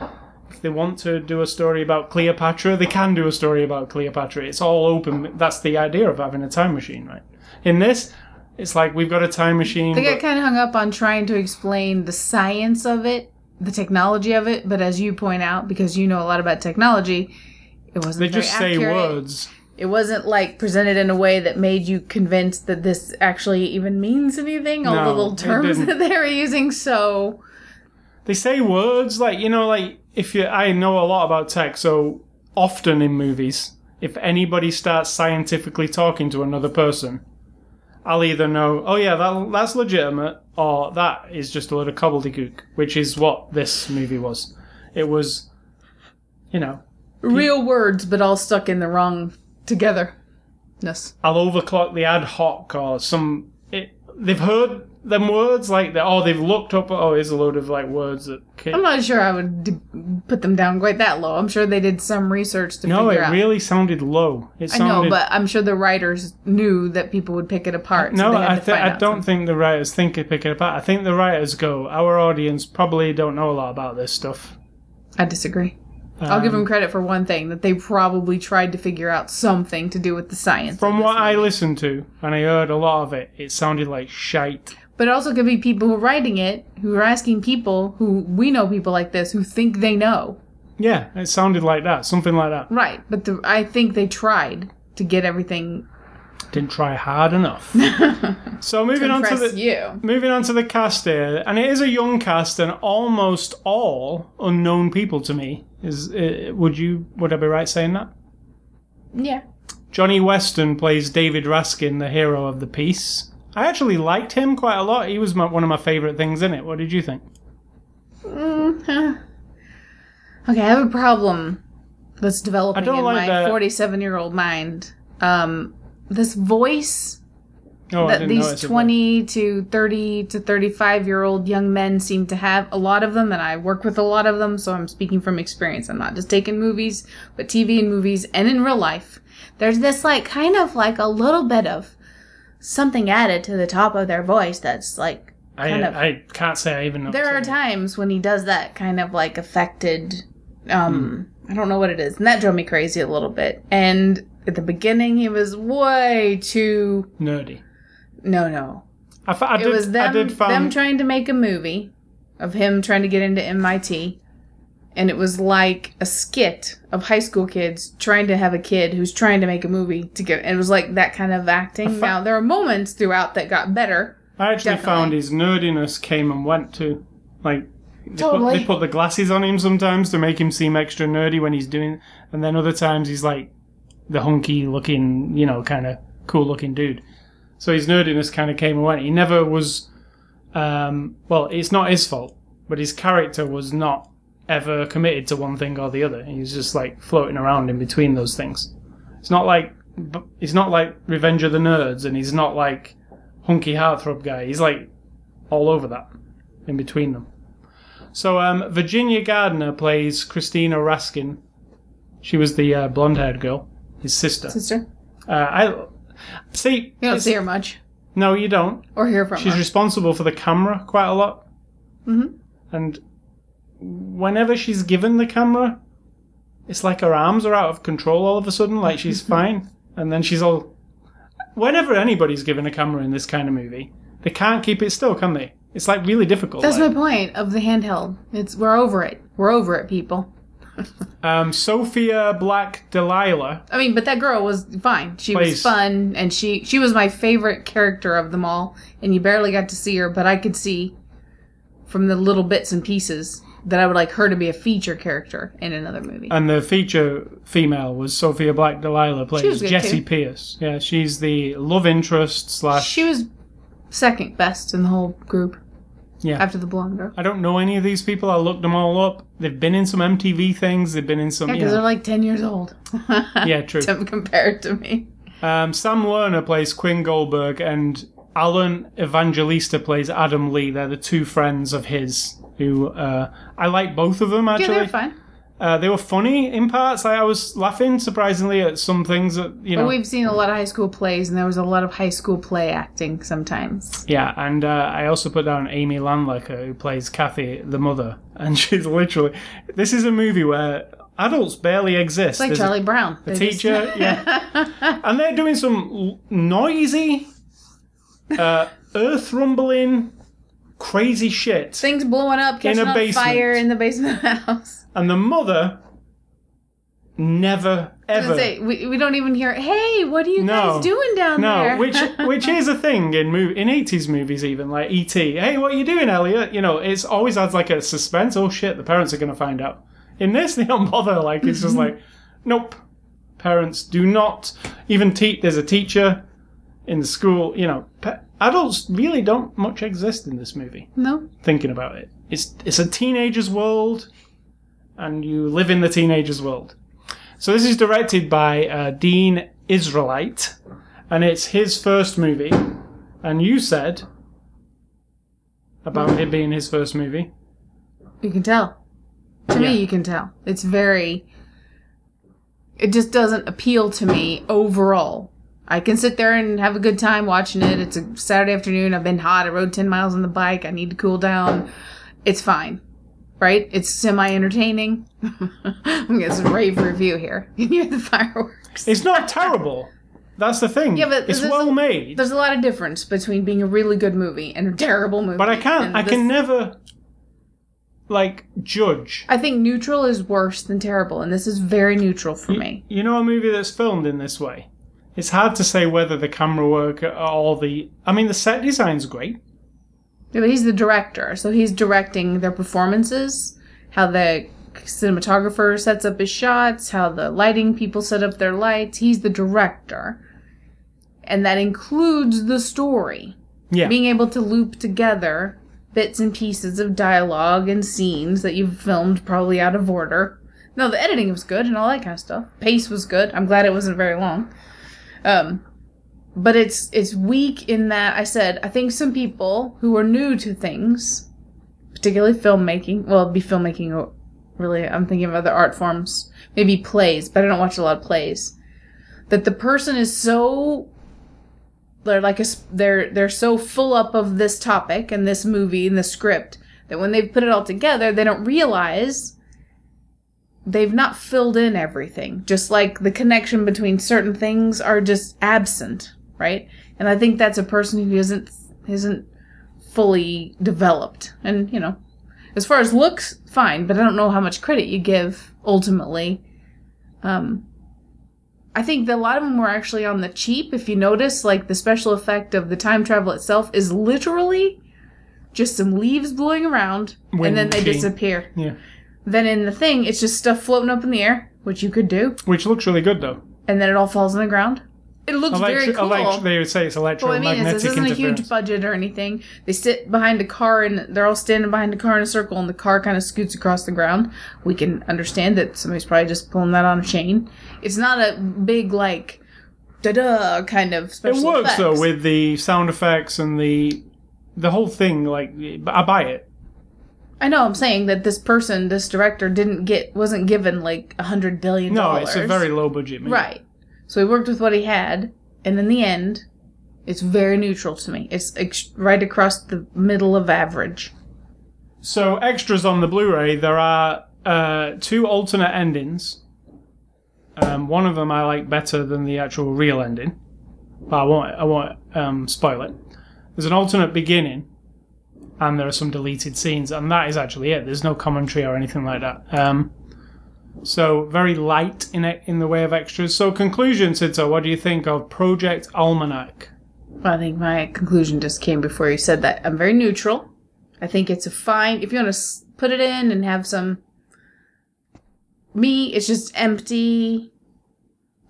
if they want to do a story about Cleopatra, they can do a story about Cleopatra. It's all open. That's the idea of having a time machine, right? In this, it's like we've got a time machine. They get kind of hung up on trying to explain the science of it, the technology of it, but as you point out, because you know a lot about technology, it wasn't they just say accurate. words. It wasn't like presented in a way that made you convinced that this actually even means anything. All No, the little terms that they were using, so they say words like you know like if you i know a lot about tech so often in movies if anybody starts scientifically talking to another person i'll either know oh yeah that, that's legitimate or that is just a load of gobbledygook which is what this movie was it was you know real words, but all stuck in the wrong together. Yes. I'll overclock the ad hoc or some. It, they've heard them words like that. Oh, they've looked up. Oh, here's a load of like words that. I'm not sure I would d- put them down quite that low. I'm sure they did some research to figure out. no, it out. really sounded low. It I sounded, know, but I'm sure the writers knew that people would pick it apart. No, had I, th- I don't something. think the writers think they pick it apart. I think the writers go, our audience probably don't know a lot about this stuff. I disagree. I'll give Um, them credit for one thing that they probably tried to figure out something to do with the science. From what I listened to, and I heard a lot of it, it sounded like shite. But it also could be people who are writing it who are asking people who we know people like this who think they know. Yeah, it sounded like that, something like that. Right. But the, I think they tried to get everything Didn't try hard enough. so moving on to the you. moving on to the cast here, and it is a young cast and almost all unknown people to me. Is uh, would you would I be right saying that? Yeah. Jonny Weston plays David Raskin, the hero of the piece. I actually liked him quite a lot. He was my, one of my favorite things in it. What did you think? Mm, okay, I have a problem that's developing in like my that- 47 year old mind. Um, this voice Oh, that these 20 to 30 to 35 year old young men seem to have a lot of them and i work with a lot of them so i'm speaking from experience i'm not just taking movies but tv and movies and in real life there's this like kind of like a little bit of something added to the top of their voice that's like I, of- I can't say I even know. there are times when he does that kind of like affected um i don't know what it is and that drove me crazy a little bit and at the beginning he was way too nerdy. no no I, fa- I it did, was them, I did them trying to make a movie of him trying to get into MIT. And it was like a skit of high school kids trying to have a kid who's trying to make a movie to get. It was like that kind of acting. now, there are moments throughout that got better. I actually definitely. found his nerdiness came and went too. Like they, put, Totally. they put the glasses on him sometimes to make him seem extra nerdy when he's doing, and then other times he's like the hunky looking, you know, kind of cool looking dude. So his nerdiness kind of came and went. He never was. Um, well, it's not his fault, but his character was not ever committed to one thing or the other. He's just like floating around in between those things. It's not like he's not like Revenge of the Nerds, and he's not like hunky heartthrob guy. He's like all over that, in between them. So um, Virginia Gardner plays Christina Raskin. She was the uh, blonde-haired girl, his sister. Sister, Uh, I see. you don't see her much No, you don't. or hear from She's her. responsible for the camera quite a lot, Mm-hmm. and whenever she's given the camera, it's like her arms are out of control all of a sudden. Like she's fine, and then she's all. Whenever anybody's given a camera in this kind of movie, they can't keep it still, can they? It's like really difficult. That's like. my point of the handheld. It's we're over it. We're over it, people. Um, Sophia Black Delilah. I mean, but that girl was fine. She Please. was fun, and she she was my favorite character of them all. And you barely got to see her, but I could see from the little bits and pieces that I would like her to be a feature character in another movie. And the feature female was Sofia Black-D'Elia plays Jessie too. Pierce. Yeah, she's the love interest slash. she was second best in the whole group Yeah. after the blonde girl. I don't know any of these people. I looked them all up. They've been in some MTV things. They've been in some. Yeah, you because know- they're like ten years old. Yeah, true. to compared to me. Um, Sam Lerner plays Quinn Goldberg, and Allen Evangelista plays Adam Lee. They're the two friends of his who uh, I like both of them actually. Yeah, they're fine. Uh, they were funny in parts. Like, I was laughing surprisingly at some things that you know. But we've seen a lot of high school plays, and there was a lot of high school play acting sometimes. Yeah, and uh, I also put down Amy Landecker, who plays Kathy, the mother, and she's literally. This is a movie where adults barely exist. It's like There's a- Charlie Brown. The They just- teacher, yeah. and they're doing some l- noisy, uh, earth rumbling, crazy shit. Things blowing up, catching a on basement. fire in the basement of the house. And the mother never, I was ever. gonna say, we, we don't even hear, hey, what are you No. guys doing down there? No, which which is a thing in mov- in eighties movies, even like E.T. Hey, what are you doing, Elliot? You know, it's always adds like a suspense. Oh shit, the parents are going to find out. In this, they don't bother. Like it's just like, nope. Parents do not even teach. There's a teacher in the school. You know, pa- adults really don't much exist in this movie. no? Thinking about it, it's it's a teenager's world, and you live in the teenager's world. So this is directed by uh, Dean Israelite, and it's his first movie, and you said about it being his first movie. You can tell. To Yeah. me, you can tell. It's very. It just doesn't appeal to me overall. I can sit there and have a good time watching it. It's a Saturday afternoon. I've been hot. I rode 10 miles on the bike. I need to cool down. It's fine. Right? It's semi entertaining. I'm getting some rave review here. You hear the fireworks. It's not terrible. That's the thing. Yeah, but it's well made. There's a lot of difference between being a really good movie and a terrible movie. But I can't. I this- can never like judge. I think neutral is worse than terrible, and this is very neutral for me. You know a movie that's filmed in this way. It's hard to say whether the camera work or the. I mean, the set design's great. Yeah, but he's the director, so he's directing their performances, how the cinematographer sets up his shots, how the lighting people set up their lights. He's the director. And that includes the story. Yeah. Being able to loop together bits and pieces of dialogue and scenes that you've filmed probably out of order. No, the editing was good and all that kind of stuff. Pace was good. I'm glad it wasn't very long. Um, but it's it's weak in that I said I think some people who are new to things, particularly filmmaking, well, be filmmaking. Really, I'm thinking of other art forms, maybe plays, but I don't watch a lot of plays. That the person is so they're like a, they're they're so full up of this topic and this movie and the script that when they put it all together, they don't realize they've not filled in everything. Just like the connection between certain things are just absent, right? And I think that's a person who isn't isn't fully developed. And you know, as far as looks, fine, but I don't know how much credit you give ultimately. Um, I think that a lot of them were actually on the cheap. If you notice, like the special effect of the time travel itself is literally just some leaves blowing around Wind and then they disappear. Yeah. Then in the thing, it's just stuff floating up in the air, which you could do, Which looks really good though. and then it all falls on the ground. It looks very cool. elect- they would say it's Well, I electromagnetic mean, is, this isn't a interference. huge budget or anything. They sit behind a car and they're all standing behind a car in a circle, and the car kind of scoots across the ground. We can understand that somebody's probably just pulling that on a chain. It's not a big like da da kind of special it works though with the sound effects and the the whole thing. Like I buy it. I know. I'm saying that this person, this director, didn't get wasn't given like a hundred billion No, it's a very low budget movie. right. So he worked with what he had, and in the end, it's very neutral to me. It's ex- right across the middle of average. So extras on the Blu-ray, there are uh, two alternate endings. Um, one of them I like better than the actual real ending, but I won't. I won't um, spoil it. There's an alternate beginning, and there are some deleted scenes, and that is actually it. There's no commentary or anything like that. Um, so very light in it in the way of extras. So conclusion, Sito, what do you think of Project Almanac? Well, I think my conclusion just came before you said that. I'm very neutral. I think it's a fine. If you want to put it in and have some. Me, it's just empty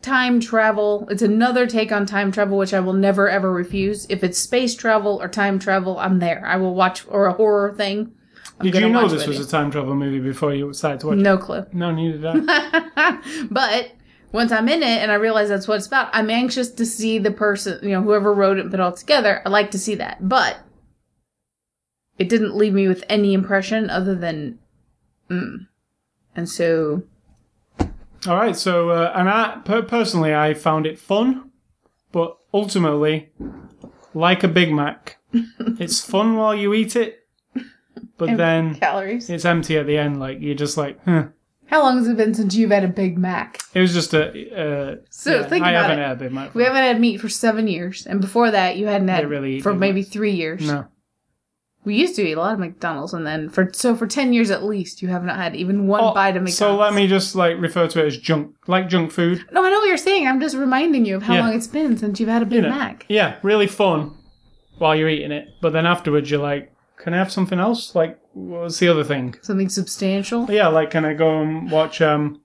time travel. It's another take on time travel, which I will never ever refuse. If it's space travel or time travel, I'm there. I will watch, or a horror thing. I'm Did you know this was a time travel movie before you started to watch? it? No clue. No, neither did I. but once I'm in it and I realize that's what it's about, I'm anxious to see the person, you know, whoever wrote it and put it all together. I like to see that. But it didn't leave me with any impression other than, mm. And so, All right, so uh, and I per- personally I found it fun, but ultimately, like a Big Mac, it's fun while you eat it, but then calories. it's empty at the end. Like you're just like, huh. How long has it been since you've had a Big Mac? It was just a. Uh, So yeah, think I about haven't it. had a Big Mac. We haven't had meat for seven years. And before that, you hadn't had really for maybe three years. No, We used to eat a lot of McDonald's. And then for, so for 10 years at least, you have not had even one bite of McDonald's. Oh, so let me just like refer to it as junk, like junk food. No, I know what you're saying. I'm just reminding you of how Yeah. long it's been since you've had a Big You know, Mac. Yeah, really fun while you're eating it, but then afterwards you're like, can I have something else? Like, what's the other thing? Something substantial. Yeah, like can I go and watch um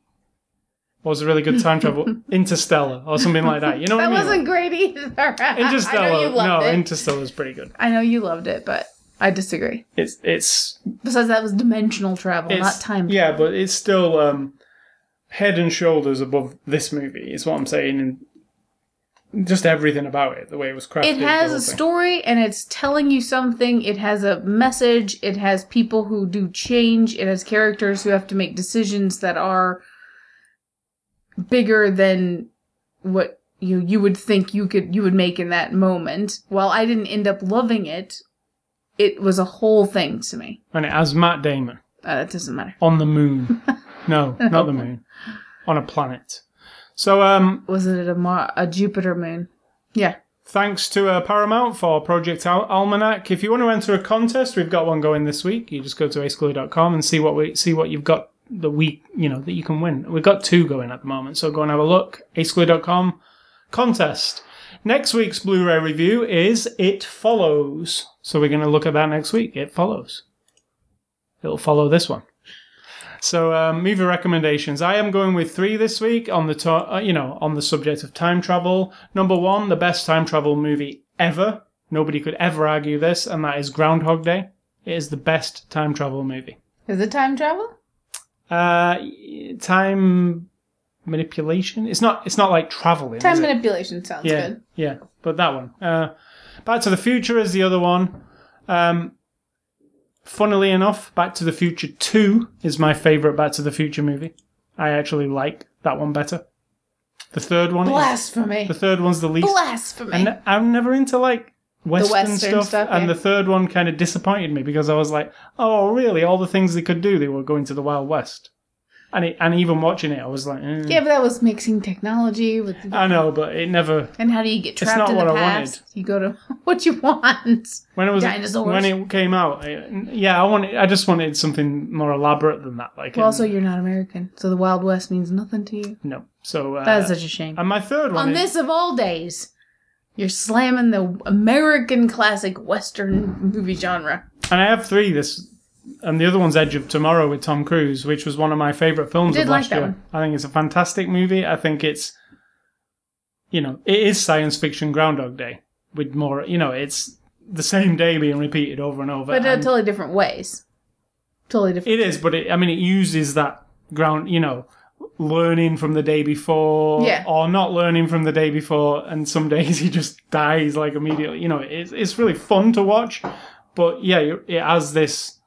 what was a really good time travel? Interstellar or something like that. You know what That I mean? That wasn't great either. Interstellar. I know you loved no, it. Interstellar's pretty good. I know you loved it, but I disagree. It's it's Besides, that was dimensional travel, it's not time. Yeah, but it's still um head and shoulders above this movie is what I'm saying and just everything about it, the way it was crafted. it has the a thing. story and it's telling you something. It has a message. It has people who do change. It has characters who have to make decisions that are bigger than what you you would think you could you would make in that moment. While I didn't end up loving it, it was a whole thing to me. and it has Matt Damon Uh, that doesn't matter. on the moon. no, not the moon, on a planet. So, um, Was it a Mar- a Jupiter moon? Yeah. thanks to uh, Paramount for Project Al- Almanac. If you want to enter a contest, we've got one going this week. You just go to ascully.com and see what we see what you've got the week you know that you can win. We've got two going at the moment, so go and have a look. ascully.com contest. Next week's Blu-ray review is It Follows. So we're going to look at that next week. It Follows. It'll follow this one. So um, movie recommendations. I am going with three this week on the to- uh, you know on the subject of time travel. Number one, the best time travel movie ever. Nobody could ever argue this, and that is Groundhog Day. It is the best time travel movie. Is it time travel? Uh, time manipulation. It's not. It's not like traveling. Time manipulation sounds yeah, good. yeah. But that one. Uh, Back to the Future is the other one. Um, funnily enough, Back to the Future Two is my favorite Back to the Future movie. I actually like that one better. The third one. Is, Blasphemy. the third one's the least. Blasphemy. And I'm never into like Western, Western stuff, stuff, and yeah. the third one kind of disappointed me because I was like, "Oh, really? All the things they could do, they were going to the Wild West." And it, and even watching it, I was like, eh. yeah, but that was mixing technology with. "I know," but it never. and how do you get It's trapped not in what the I past? You go to what you want. When it was Dinosaurs. when it came out, I- yeah, I wanted. I just wanted something more elaborate than that. Like, Well, um, also you're not American, so the Wild West means nothing to you. no. So uh, That is such a shame. and my third one On is, this of all days, you're slamming the American classic Western movie genre. and I have three. This and the other one's Edge of Tomorrow with Tom Cruise, which was one of my favorite films of like last that year. one. I think it's a fantastic movie. I think it's, you know, it is science fiction Groundhog Day with more. You know, it's the same day being repeated over and over. But in totally different ways. Totally different. it is, but it, I mean, it uses that ground. You know. Learning from the day before, Yeah. or not learning from the day before, and some days he just dies like immediately. You know, it's it's really fun to watch, but yeah, it has this.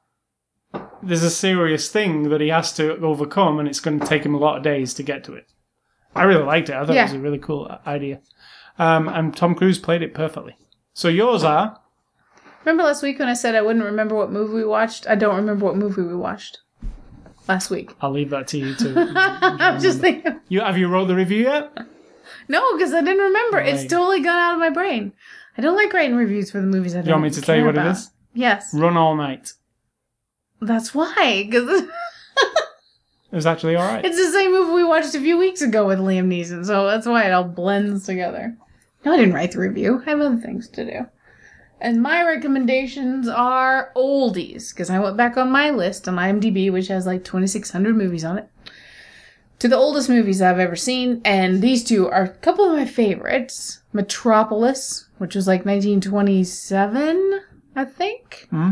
There's a serious thing that he has to overcome, and it's going to take him a lot of days to get to it. I really liked it. I thought Yeah. it was a really cool idea, um, and Tom Cruise played it perfectly. So yours are Remember last week when I said I wouldn't remember what movie we watched? I don't remember what movie we watched last week. I'll leave that to you too. I'm just thinking. you have you wrote the review yet? No, because I didn't remember. It's totally gone out of my brain. I don't like writing reviews for the movies I don't You want me to tell you care what about. it is? Yes. Run all night. That's why. Because It was actually all right. it's the same movie we watched a few weeks ago with Liam Neeson. So that's why it all blends together. No, I didn't write the review. I have other things to do. And my recommendations are oldies, because I went back on my list on IMDb, which has like 2,600 movies on it, to the oldest movies I've ever seen. And these two are a couple of my favorites Metropolis, which was like 1927, I think. Hmm?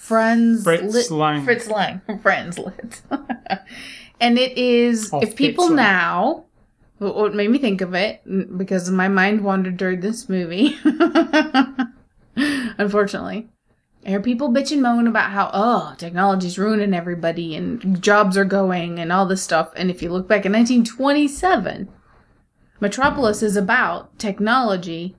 Friends. Fritz lit- Lang. Fritz Lang. Friends lit. and it is, Off if people Lang. now, what what made me think of it, because my mind wandered during this movie, unfortunately. I hear people bitch and moan about how, oh, technology's ruining everybody and jobs are going and all this stuff. And if you look back in 1927, Metropolis is about technology,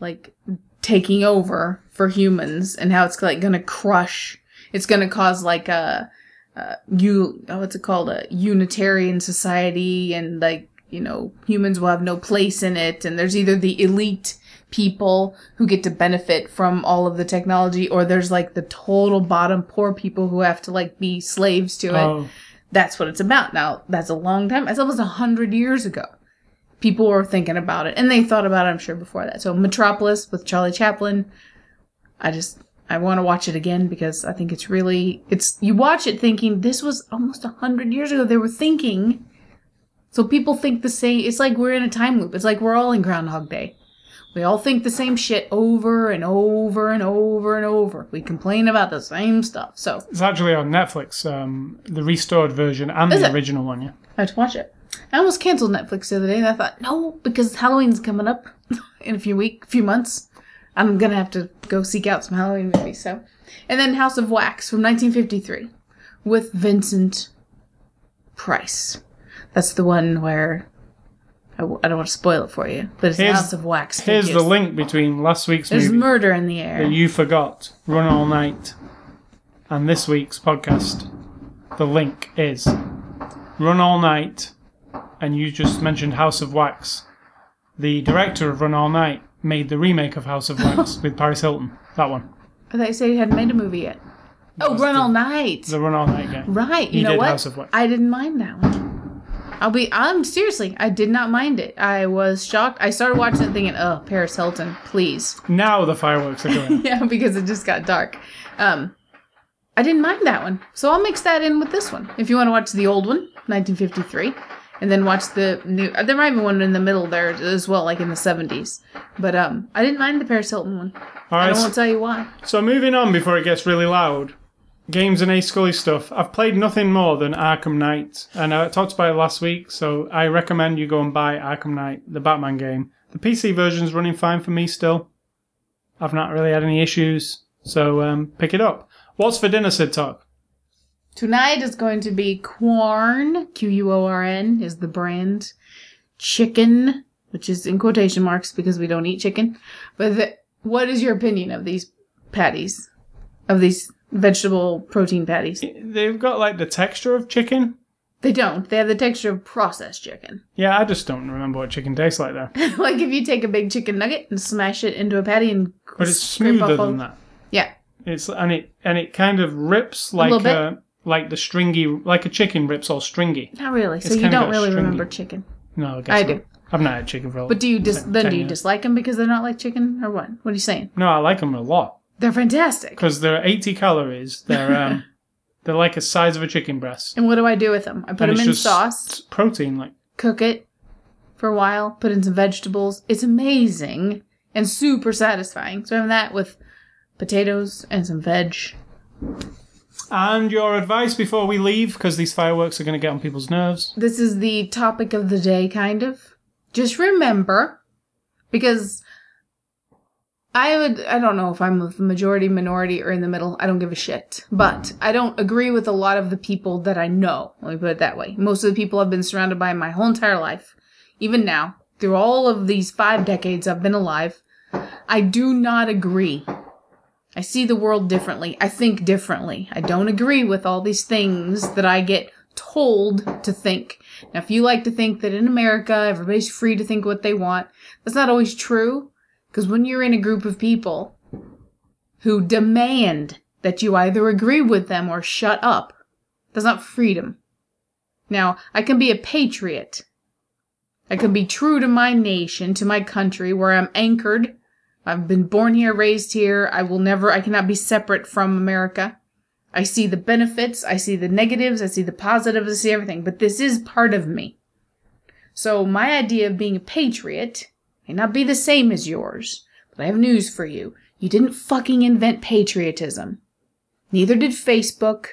like, taking over for humans and how it's, like, gonna crush. It's gonna cause, like, a, uh, you, oh, what's it called? A Unitarian society and, like, you know, humans will have no place in it. And there's either the elite people who get to benefit from all of the technology or there's like the total bottom poor people who have to like be slaves to it Oh, that's what it's about now that's a long time that's almost a hundred years ago people were thinking about it and they thought about it i'm sure before that so metropolis with charlie chaplin i just i want to watch it again because i think it's really it's you watch it thinking this was almost a hundred years ago they were thinking so people think the same it's like we're in a time loop it's like we're all in groundhog day we all think the same shit over and over and over and over. We complain about the same stuff. So it's actually on Netflix, um, the restored version and Is the it? original one. Yeah, I have to watch it. I almost canceled Netflix the other day, and I thought, no, because Halloween's coming up in a few week, few months. I'm gonna have to go seek out some Halloween movies. So, and then House of Wax from 1953 with Vincent Price. That's the one where I, w- I don't want to spoil it for you, but it's Here's- House of Wax. Here's the figures. link between last week's There's movie murder in the air. that you forgot, Run All Night, and this week's podcast. The link is Run All Night, and you just mentioned House of Wax. The director of Run All Night made the remake of House of Wax with Paris Hilton. That one. I thought you said you hadn't made a movie yet. Oh, Run the- All Night. The Run All Night guy. Right. He You know did what? House of Wax. I didn't mind that one. I'll be. I'm seriously. I did not mind it. I was shocked. I started watching it thinking, "Oh, Paris Hilton, please." Now the fireworks are going. yeah, because it just got dark. Um, I didn't mind that one, so I'll mix that in with this one. If you want to watch the old one, 1953, and then watch the new. uh, There might be one in the middle there as well, like in the 70s. But um, I didn't mind the Paris Hilton one. All I right. don't want to tell you why. So moving on before it gets really loud, games and A Scully stuff. I've played nothing more than Arkham Knight, and I talked about it last week. So I recommend you go and buy Arkham Knight, the Batman game. The PC version's running fine for me still. I've not really had any issues, so um, pick it up. What's for dinner, Sid Talk? Tonight is going to be Quorn, Q U O R N is the brand. Chicken, which is in quotation marks because we don't eat chicken. But the, what is your opinion of these patties? Of these vegetable protein patties? They've got like the texture of chicken. They don't. They have the texture of processed chicken. Yeah, I just don't remember what chicken tastes like there. like if you take a big chicken nugget and smash it into a patty and But it's smoother than that. Yeah. It's and it and it kind of rips like little bit. Like the stringy like a chicken rips all stringy. Not really. So you don't really stringy. remember chicken. No, I guess I not. do. I've not had chicken for. But do you dis- then do you years. dislike them because they're not like chicken or what? What are you saying? No, I like them a lot They're fantastic. because they're 80 calories. They're um, they're like the size of a chicken breast. And what do I do with them? I put And them it's in sauce, protein. Like cook it for a while, put in some vegetables. It's amazing and super satisfying. So having that with potatoes and some veg. And your advice before we leave because these fireworks are going to get on people's nerves. This is the topic of the day, kind of. Just remember, because I would, I don't know if I'm the majority, minority, or in the middle. I don't give a shit. But I don't agree with a lot of the people that I know. Let me put it that way. Most of the people I've been surrounded by my whole entire life, even now, through all of these five decades I've been alive, I do not agree. I see the world differently. I think differently. I don't agree with all these things that I get told to think. Now, if you like to think that in America everybody's free to think what they want, that's not always true. Because when you're in a group of people who demand that you either agree with them or shut up, that's not freedom. Now, I can be a patriot. I can be true to my nation, to my country, where I'm anchored. I've been born here, raised here. I will never, I cannot be separate from America. I see the benefits, I see the negatives, I see the positives, I see everything, but this is part of me. So my idea of being a patriot may not be the same as yours, but I have news for you. You didn't fucking invent patriotism. Neither did Facebook.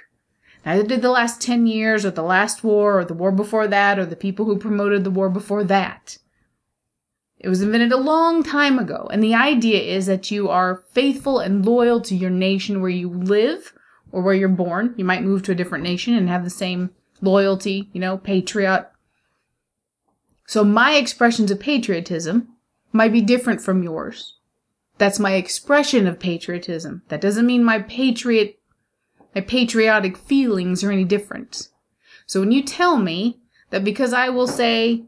Neither did the last 10 years, or the last war, or the war before that, or the people who promoted the war before that. It was invented a long time ago, and the idea is that you are faithful and loyal to your nation where you live or where you're born. You might move to a different nation and have the same loyalty, you know, patriot. So my expressions of patriotism might be different from yours. That's my expression of patriotism. That doesn't mean my patriot, my patriotic feelings are any different. So when you tell me that because I will say,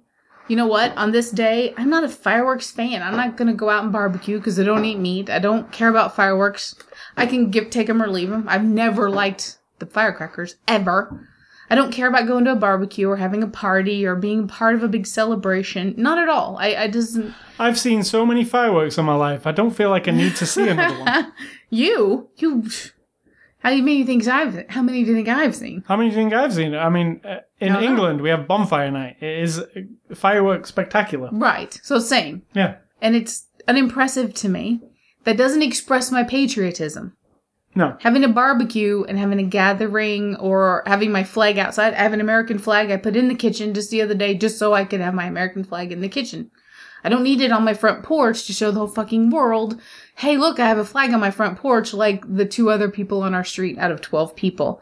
you know what, on this day, I'm not a fireworks fan. I'm not gonna go out and barbecue because I don't eat meat. I don't care about fireworks. I can give, take them or leave them. I've never liked the firecrackers ever. I don't care about going to a barbecue or having a party or being part of a big celebration. Not at all. I, I doesn't. I've seen so many fireworks in my life. I don't feel like I need to see another one. you, you. How many things I've? How many do you think I've seen? How many do you think I've seen? I mean, uh, in I don't. England we have bonfire night. It is uh, fireworks spectacular. Right. So same, Yeah. and it's unimpressive to me. That doesn't express my patriotism. No. Having a barbecue and having a gathering or having my flag outside. I have an American flag I put in the kitchen just the other day just so I could have my American flag in the kitchen. I don't need it on my front porch to show the whole fucking world, hey, look, I have a flag on my front porch like the two other people on our street out of 12 people.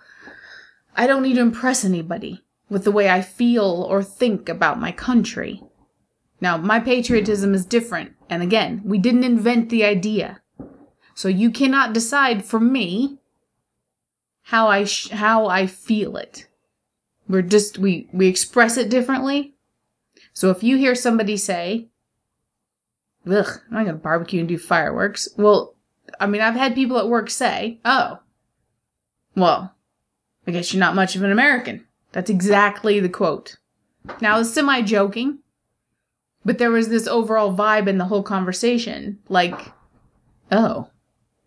I don't need to impress anybody with the way I feel or think about my country. Now, my patriotism is different, and again, we didn't invent the idea. So you cannot decide for me how I sh- how I feel it. We're just we we express it differently. So if you hear somebody say, "Ugh, I'm not gonna barbecue and do fireworks," well, I mean, I've had people at work say, "Oh, well, I guess you're not much of an American." That's exactly the quote. Now, it's semi joking, but there was this overall vibe in the whole conversation. Like, oh,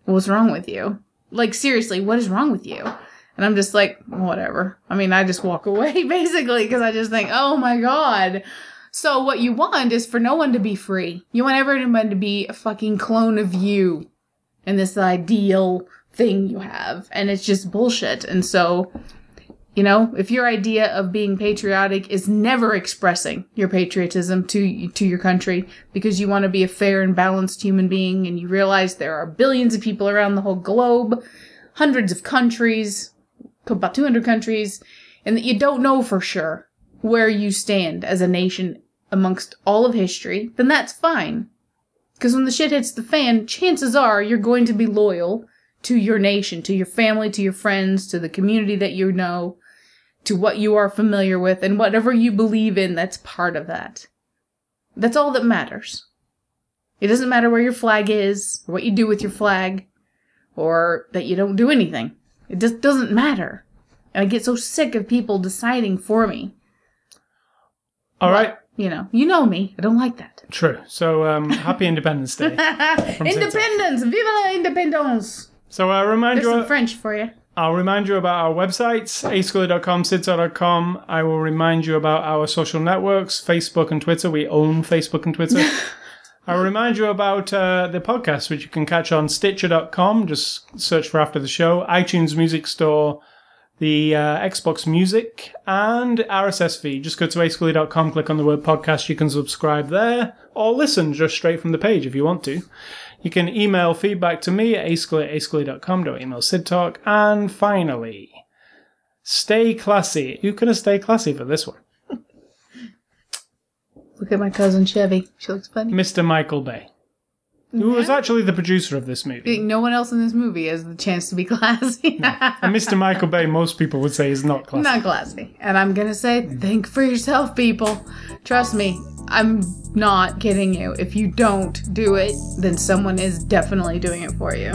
what's wrong with you? Like, seriously, what is wrong with you? And I'm just like, whatever. I mean, I just walk away basically because I just think, oh my God. So, what you want is for no one to be free. You want everyone to be a fucking clone of you and this ideal thing you have. And it's just bullshit. And so, you know, if your idea of being patriotic is never expressing your patriotism to to your country because you want to be a fair and balanced human being and you realize there are billions of people around the whole globe, hundreds of countries, about 200 countries, and that you don't know for sure where you stand as a nation amongst all of history, then that's fine. Because when the shit hits the fan, chances are you're going to be loyal to your nation, to your family, to your friends, to the community that you know, to what you are familiar with, and whatever you believe in that's part of that. That's all that matters. It doesn't matter where your flag is, or what you do with your flag, or that you don't do anything. It just doesn't matter. And I get so sick of people deciding for me. All right. You know, you know me. I don't like that. True. So, um, happy Independence Day. Independence! Viva la independence! So, uh, remind There's you. some French for you. I'll remind you about our websites, ascully.com, sidsaw.com. I will remind you about our social networks, Facebook and Twitter. We own Facebook and Twitter. I'll remind you about uh, the podcast, which you can catch on Stitcher.com. Just search for After the Show, iTunes Music Store, the uh, Xbox Music, and RSS feed. Just go to ascully.com, click on the word podcast. You can subscribe there, or listen just straight from the page if you want to. You can email feedback to me at ascully at ascully.com. Don't email Sid Talk. And finally, stay classy. Who can stay classy for this one? Look at my cousin Chevy. She looks funny. Mr. Michael Bay, who was actually the producer of this movie. No one else in this movie has the chance to be classy. And Mr. Michael Bay, most people would say, is not classy. Not classy. And I'm gonna say, think for yourself, people. Trust me, I'm not kidding you. If you don't do it, then someone is definitely doing it for you.